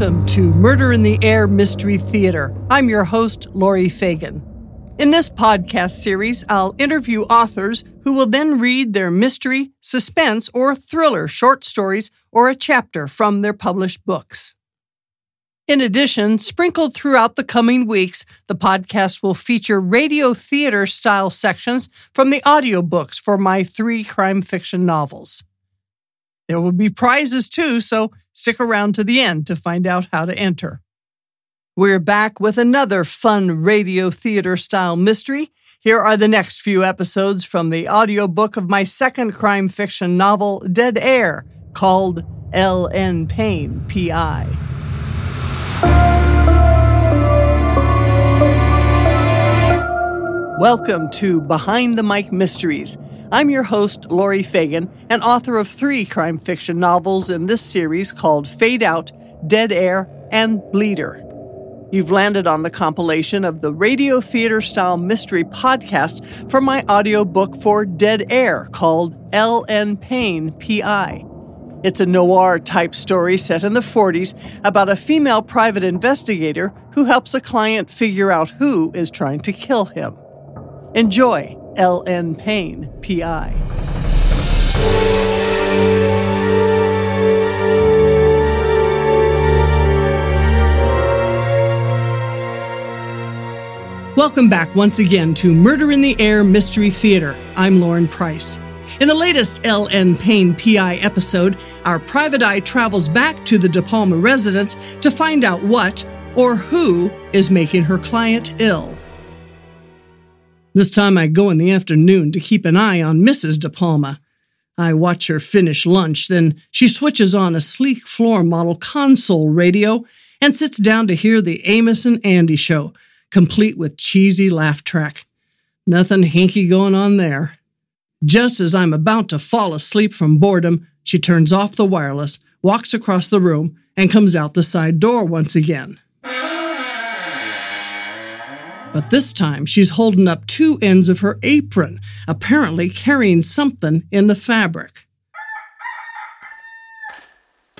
Welcome to Murder in the Air Mystery Theater. I'm your host, Laurie Fagen. In this podcast series, I'll interview authors who will then read their mystery, suspense, or thriller short stories or a chapter from their published books. In addition, sprinkled throughout the coming weeks, the podcast will feature radio theater style sections from the audiobooks for my three crime fiction novels. There will be prizes too, so stick around to the end to find out how to enter. We're back with another fun radio theater style mystery. Here are the next few episodes from the audiobook of my second crime fiction novel, Dead Air, called L.N. Pane, P.I. Welcome to Behind the Mic Mysteries. I'm your host, Laurie Fagen, and author of three crime fiction novels in this series called Fade Out, Dead Air, and Bleeder. You've landed on the compilation of the radio theater style mystery podcast from my audiobook for Dead Air called L.N. Pane, P.I. It's a noir type story set in the 40s about a female private investigator who helps a client figure out who is trying to kill him. Enjoy L.N. Pane, P.I. Welcome back once again to Murder in the Air Mystery Theater. I'm Lauren Price. In the latest L.N. Pane PI episode, our private eye travels back to the De Palma residence to find out what or who is making her client ill. This time I go in the afternoon to keep an eye on Mrs. De Palma. I watch her finish lunch, then she switches on a sleek floor model console radio and sits down to hear the Amos and Andy show, complete with cheesy laugh track. Nothing hinky going on there. Just as I'm about to fall asleep from boredom, she turns off the wireless, walks across the room, and comes out the side door once again. But this time she's holding up two ends of her apron, apparently carrying something in the fabric.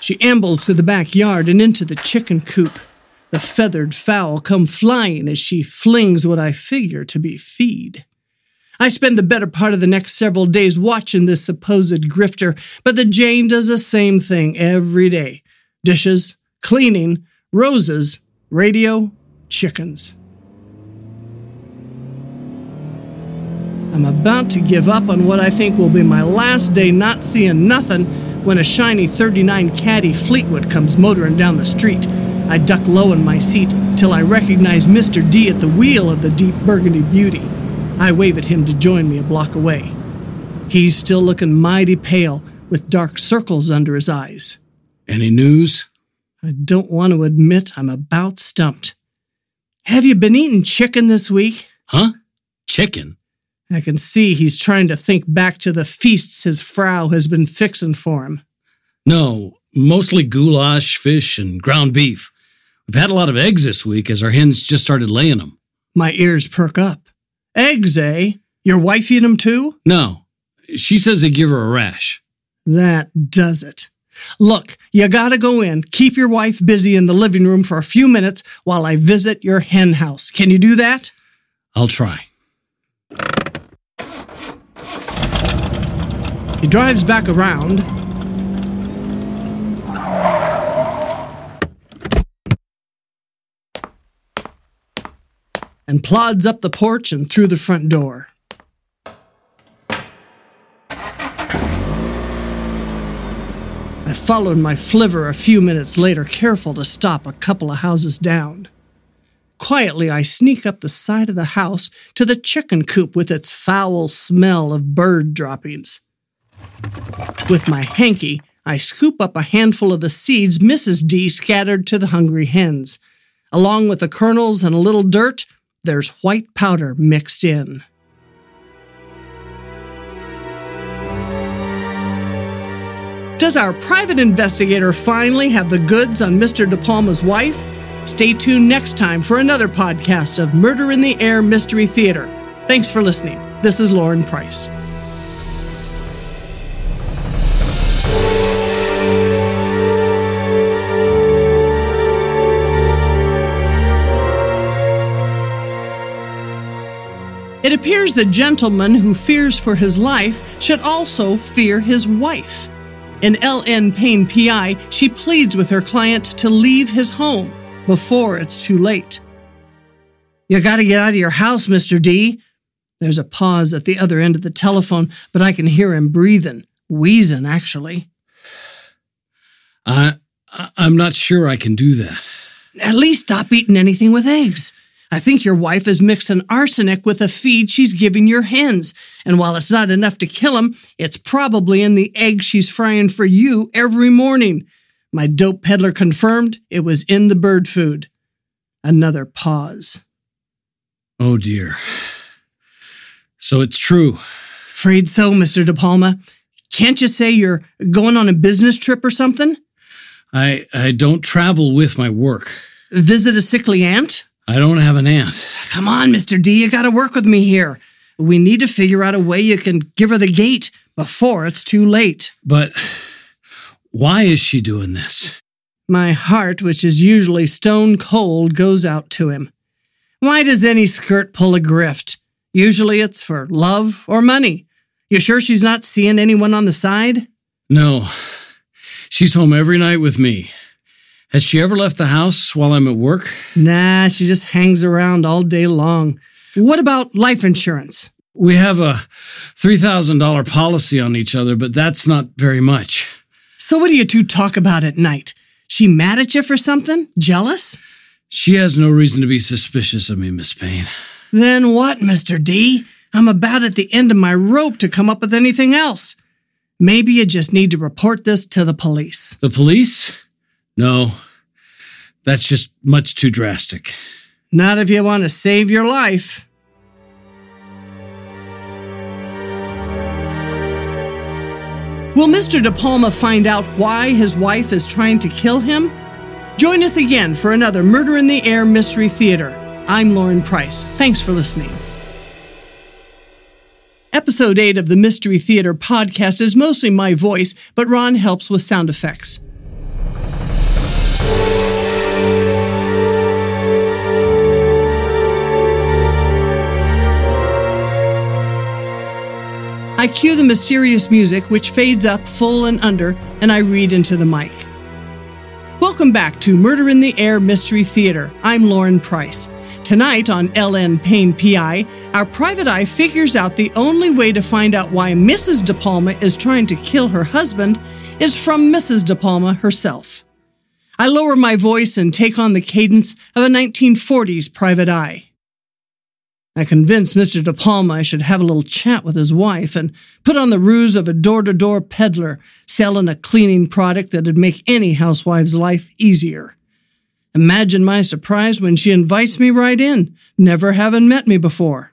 She ambles to the backyard and into the chicken coop. The feathered fowl come flying as she flings what I figure to be feed. I spend the better part of the next several days watching this supposed grifter, but the Jane does the same thing every day dishes, cleaning, roses, radio, chickens. I'm about to give up on what I think will be my last day not seeing nothing when a shiny 39 Caddy Fleetwood comes motoring down the street. I duck low in my seat till I recognize Mr. D at the wheel of the deep burgundy beauty. I wave at him to join me a block away. He's still looking mighty pale, with dark circles under his eyes. Any news? I don't want to admit I'm about stumped. Have you been eating chicken this week? Huh? Chicken? I can see he's trying to think back to the feasts his Frau has been fixing for him. No, mostly goulash, fish, and ground beef. We've had a lot of eggs this week as our hens just started laying them. My ears perk up. Eggs, eh? Your wife eat 'em too? No, she says they give her a rash. That does it. Look, you gotta go in, keep your wife busy in the living room for a few minutes while I visit your hen house. Can you do that? I'll try. He drives back around. And plods up the porch and through the front door. I followed my flivver a few minutes later, careful to stop a couple of houses down. Quietly, I sneak up the side of the house to the chicken coop with its foul smell of bird droppings. With my hanky, I scoop up a handful of the seeds Mrs. D scattered to the hungry hens. Along with the kernels and a little dirt, there's white powder mixed in. Does our private investigator finally have the goods on Mr. De Palma's wife? Stay tuned next time for another podcast of Murder in the Air Mystery Theater. Thanks for listening. This is Lauren Price. It appears the gentleman who fears for his life should also fear his wife. In L.N. Pane PI, she pleads with her client to leave his home before it's too late. You gotta get out of your house, Mr. D. There's a pause at the other end of the telephone, but I can hear him breathing, wheezing, actually. I, I I'm not sure I can do that. At least stop eating anything with eggs. I think your wife is mixing arsenic with a feed she's giving your hens. And while it's not enough to kill them, it's probably in the eggs she's frying for you every morning. My dope peddler confirmed it was in the bird food. Another pause. Oh dear. So it's true. Afraid so, Mr. De Palma. Can't you say you're going on a business trip or something? I I don't travel with my work. Visit a sickly aunt? I don't have an aunt. Come on, Mr. D, you gotta work with me here. We need to figure out a way you can give her the gate before it's too late. But why is she doing this? My heart, which is usually stone cold, goes out to him. Why does any skirt pull a grift? Usually it's for love or money. You sure she's not seeing anyone on the side? No. She's home every night with me. Has she ever left the house while I'm at work? Nah, she just hangs around all day long. What about life insurance? We have a $3,000 policy on each other, but that's not very much. So what do you two talk about at night? She mad at you for something? Jealous? She has no reason to be suspicious of me, Miss Pane. Then what, Mr. D? I'm about at the end of my rope to come up with anything else. Maybe you just need to report this to the police. The police? No. That's just much too drastic. Not if you want to save your life. Will Mr. De Palma find out why his wife is trying to kill him? Join us again for another Murder in the Air Mystery Theater. I'm Lauren Price. Thanks for listening. Episode 8 of the Mystery Theater podcast is mostly my voice, but Ron helps with sound effects. I cue the mysterious music, which fades up full and under, and I read into the mic. Welcome back to Murder in the Air Mystery Theater. I'm Lauren Price. Tonight on LN Pane PI, our private eye figures out the only way to find out why Mrs. De Palma is trying to kill her husband is from Mrs. De Palma herself. I lower my voice and take on the cadence of a 1940s private eye. I convinced Mr. De Palma I should have a little chat with his wife and put on the ruse of a door to door peddler selling a cleaning product that'd make any housewife's life easier. Imagine my surprise when she invites me right in, never having met me before.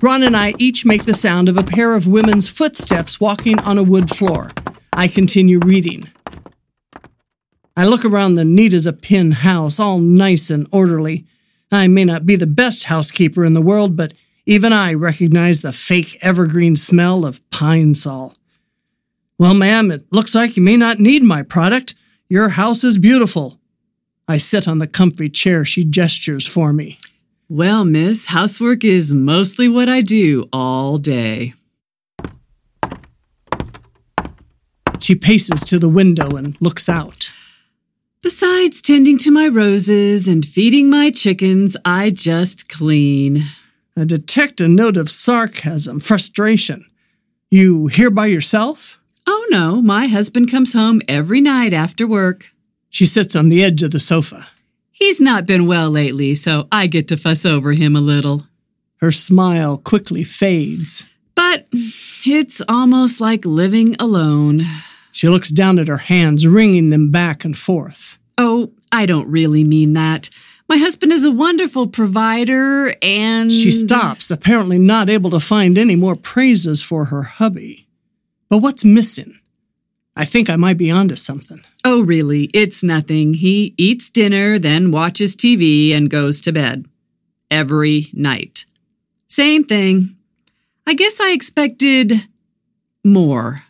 Ron and I each make the sound of a pair of women's footsteps walking on a wood floor. I continue reading. I look around the neat as a pin house, all nice and orderly. I may not be the best housekeeper in the world, but even I recognize the fake evergreen smell of pine sol. Well, ma'am, it looks like you may not need my product. Your house is beautiful. I sit on the comfy chair she gestures for me. Well, miss, housework is mostly what I do all day. She paces to the window and looks out. Besides tending to my roses and feeding my chickens, I just clean. I detect a note of sarcasm, frustration. You here by yourself? Oh no, my husband comes home every night after work. She sits on the edge of the sofa. He's not been well lately, so I get to fuss over him a little. Her smile quickly fades. But it's almost like living alone. She looks down at her hands, wringing them back and forth. Oh, I don't really mean that. My husband is a wonderful provider and. She stops, apparently not able to find any more praises for her hubby. But what's missing? I think I might be onto something. Oh, really? It's nothing. He eats dinner, then watches TV and goes to bed. Every night. Same thing. I guess I expected more.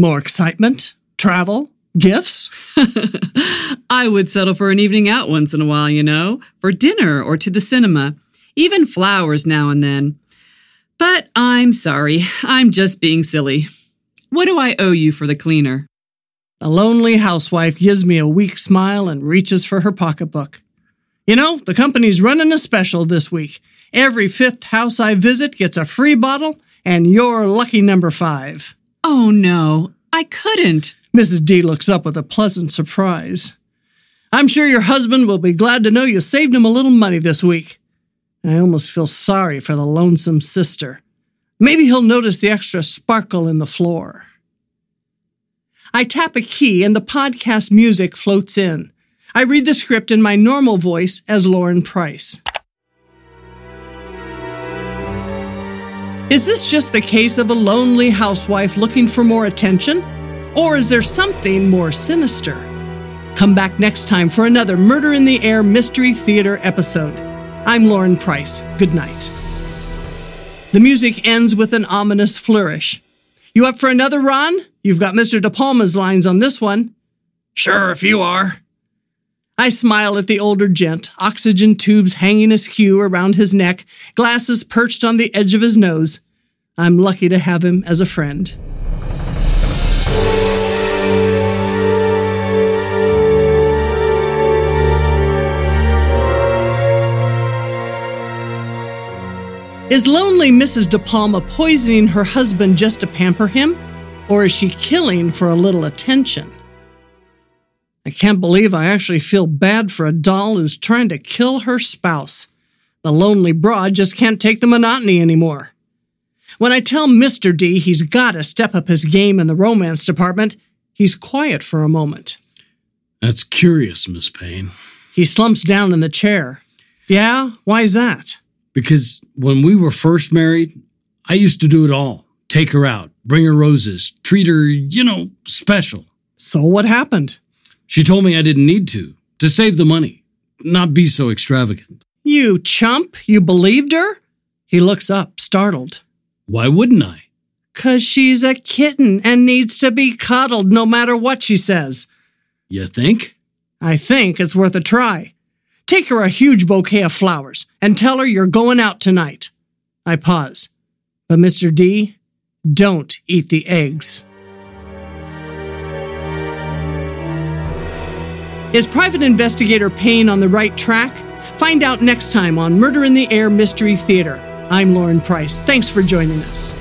More excitement? Travel? Gifts? I would settle for an evening out once in a while, you know, for dinner or to the cinema. even flowers now and then. But I'm sorry, I'm just being silly. What do I owe you for the cleaner? The lonely housewife gives me a weak smile and reaches for her pocketbook. You know, the company's running a special this week. Every fifth house I visit gets a free bottle, and you're lucky number five. Oh no, I couldn't. Mrs. D looks up with a pleasant surprise. I'm sure your husband will be glad to know you saved him a little money this week. I almost feel sorry for the lonesome sister. Maybe he'll notice the extra sparkle in the floor. I tap a key and the podcast music floats in. I read the script in my normal voice as Lauren Price. Is this just the case of a lonely housewife looking for more attention? Or is there something more sinister? Come back next time for another Murder in the Air Mystery Theater episode. I'm Lauren Price. Good night. The music ends with an ominous flourish. You up for another run? You've got Mr. De Palma's lines on this one. Sure, if you are. I smile at the older gent, oxygen tubes hanging askew around his neck, glasses perched on the edge of his nose. I'm lucky to have him as a friend. Is lonely Mrs. De Palma poisoning her husband just to pamper him? Or is she killing for a little attention? I can't believe I actually feel bad for a doll who's trying to kill her spouse. The lonely broad just can't take the monotony anymore. When I tell Mr. D he's got to step up his game in the romance department, he's quiet for a moment. That's curious, Miss Pane. He slumps down in the chair. Yeah? Why's that? Because when we were first married, I used to do it all take her out, bring her roses, treat her, you know, special. So what happened? She told me I didn't need to, to save the money, not be so extravagant. You chump, you believed her? He looks up, startled. Why wouldn't I? Cause she's a kitten and needs to be coddled no matter what she says. You think? I think it's worth a try. Take her a huge bouquet of flowers and tell her you're going out tonight. I pause. But Mr. D, don't eat the eggs. Is Private Investigator Pane on the right track? Find out next time on Murder in the Air Mystery Theater. I'm Lauren Price. Thanks for joining us.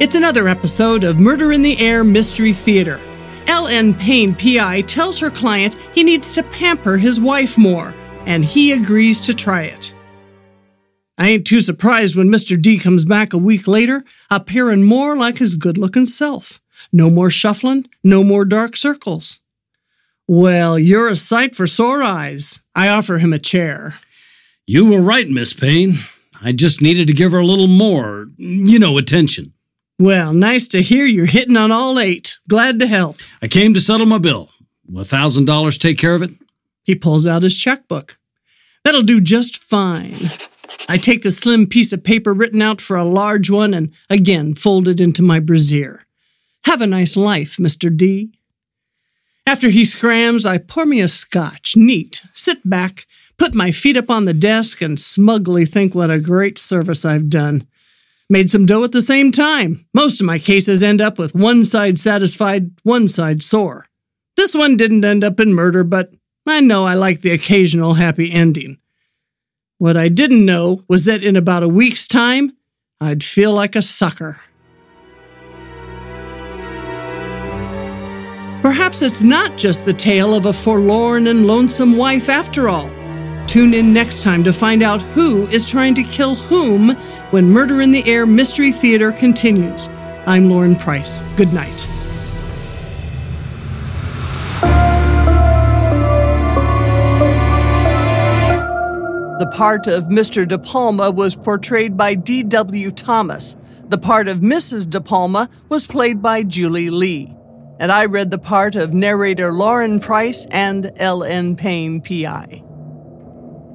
It's another episode of Murder in the Air Mystery Theater. L.N. Pane, PI, tells her client he needs to pamper his wife more, and he agrees to try it. I ain't too surprised when Mr. D comes back a week later, appearing more like his good looking self. No more shuffling, no more dark circles. Well, you're a sight for sore eyes. I offer him a chair. You were right, Miss Pane. I just needed to give her a little more, you know, attention. Well, nice to hear you're hitting on all eight. Glad to help. I came to settle my bill. Will a thousand dollars take care of it? He pulls out his checkbook. That'll do just fine. I take the slim piece of paper written out for a large one and again fold it into my brassiere. Have a nice life, Mr. D. After he scrams, I pour me a scotch, neat, sit back, put my feet up on the desk, and smugly think what a great service I've done. Made some dough at the same time. Most of my cases end up with one side satisfied, one side sore. This one didn't end up in murder, but I know I like the occasional happy ending. What I didn't know was that in about a week's time, I'd feel like a sucker. Perhaps it's not just the tale of a forlorn and lonesome wife after all. Tune in next time to find out who is trying to kill whom when Murder in the Air Mystery Theater continues. I'm Lauren Price. Good night. The part of Mr. De Palma was portrayed by D.W. Thomas. The part of Mrs. De Palma was played by Julie Lee. And I read the part of narrator Lauren Price and L.N. Pane, P.I.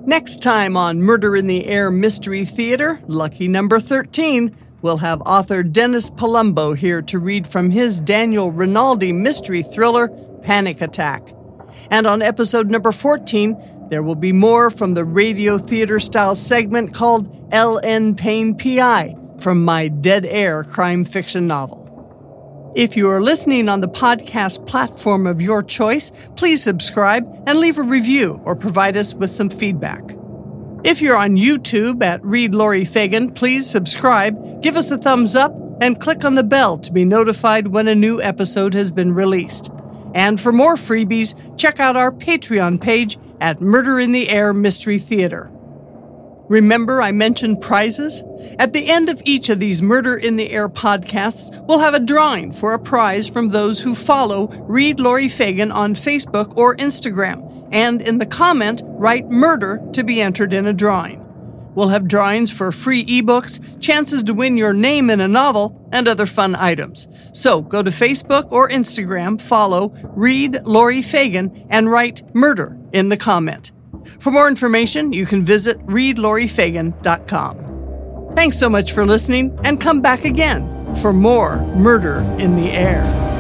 Next time on Murder in the Air Mystery Theater, lucky number 13, we'll have author Dennis Palumbo here to read from his Daniel Rinaldi mystery thriller, Panic Attack. And on episode number 14, there will be more from the radio theater style segment called L.N. Pane P.I. from my Dead Air crime fiction novel. If you are listening on the podcast platform of your choice, please subscribe and leave a review or provide us with some feedback. If you're on YouTube at Read Laurie Fagen, please subscribe, give us a thumbs up, and click on the bell to be notified when a new episode has been released. And for more freebies, check out our Patreon page at Murder in the Air Mystery Theater. Remember, I mentioned prizes? At the end of each of these Murder in the Air podcasts, we'll have a drawing for a prize from those who follow Read Laurie Fagen on Facebook or Instagram, and in the comment, write murder to be entered in a drawing. We'll have drawings for free ebooks, chances to win your name in a novel, and other fun items. So go to Facebook or Instagram, follow Read Laurie Fagen, and write murder in the comment. For more information, you can visit readlauriefagen.com. Thanks so much for listening, and come back again for more Murder in the Air.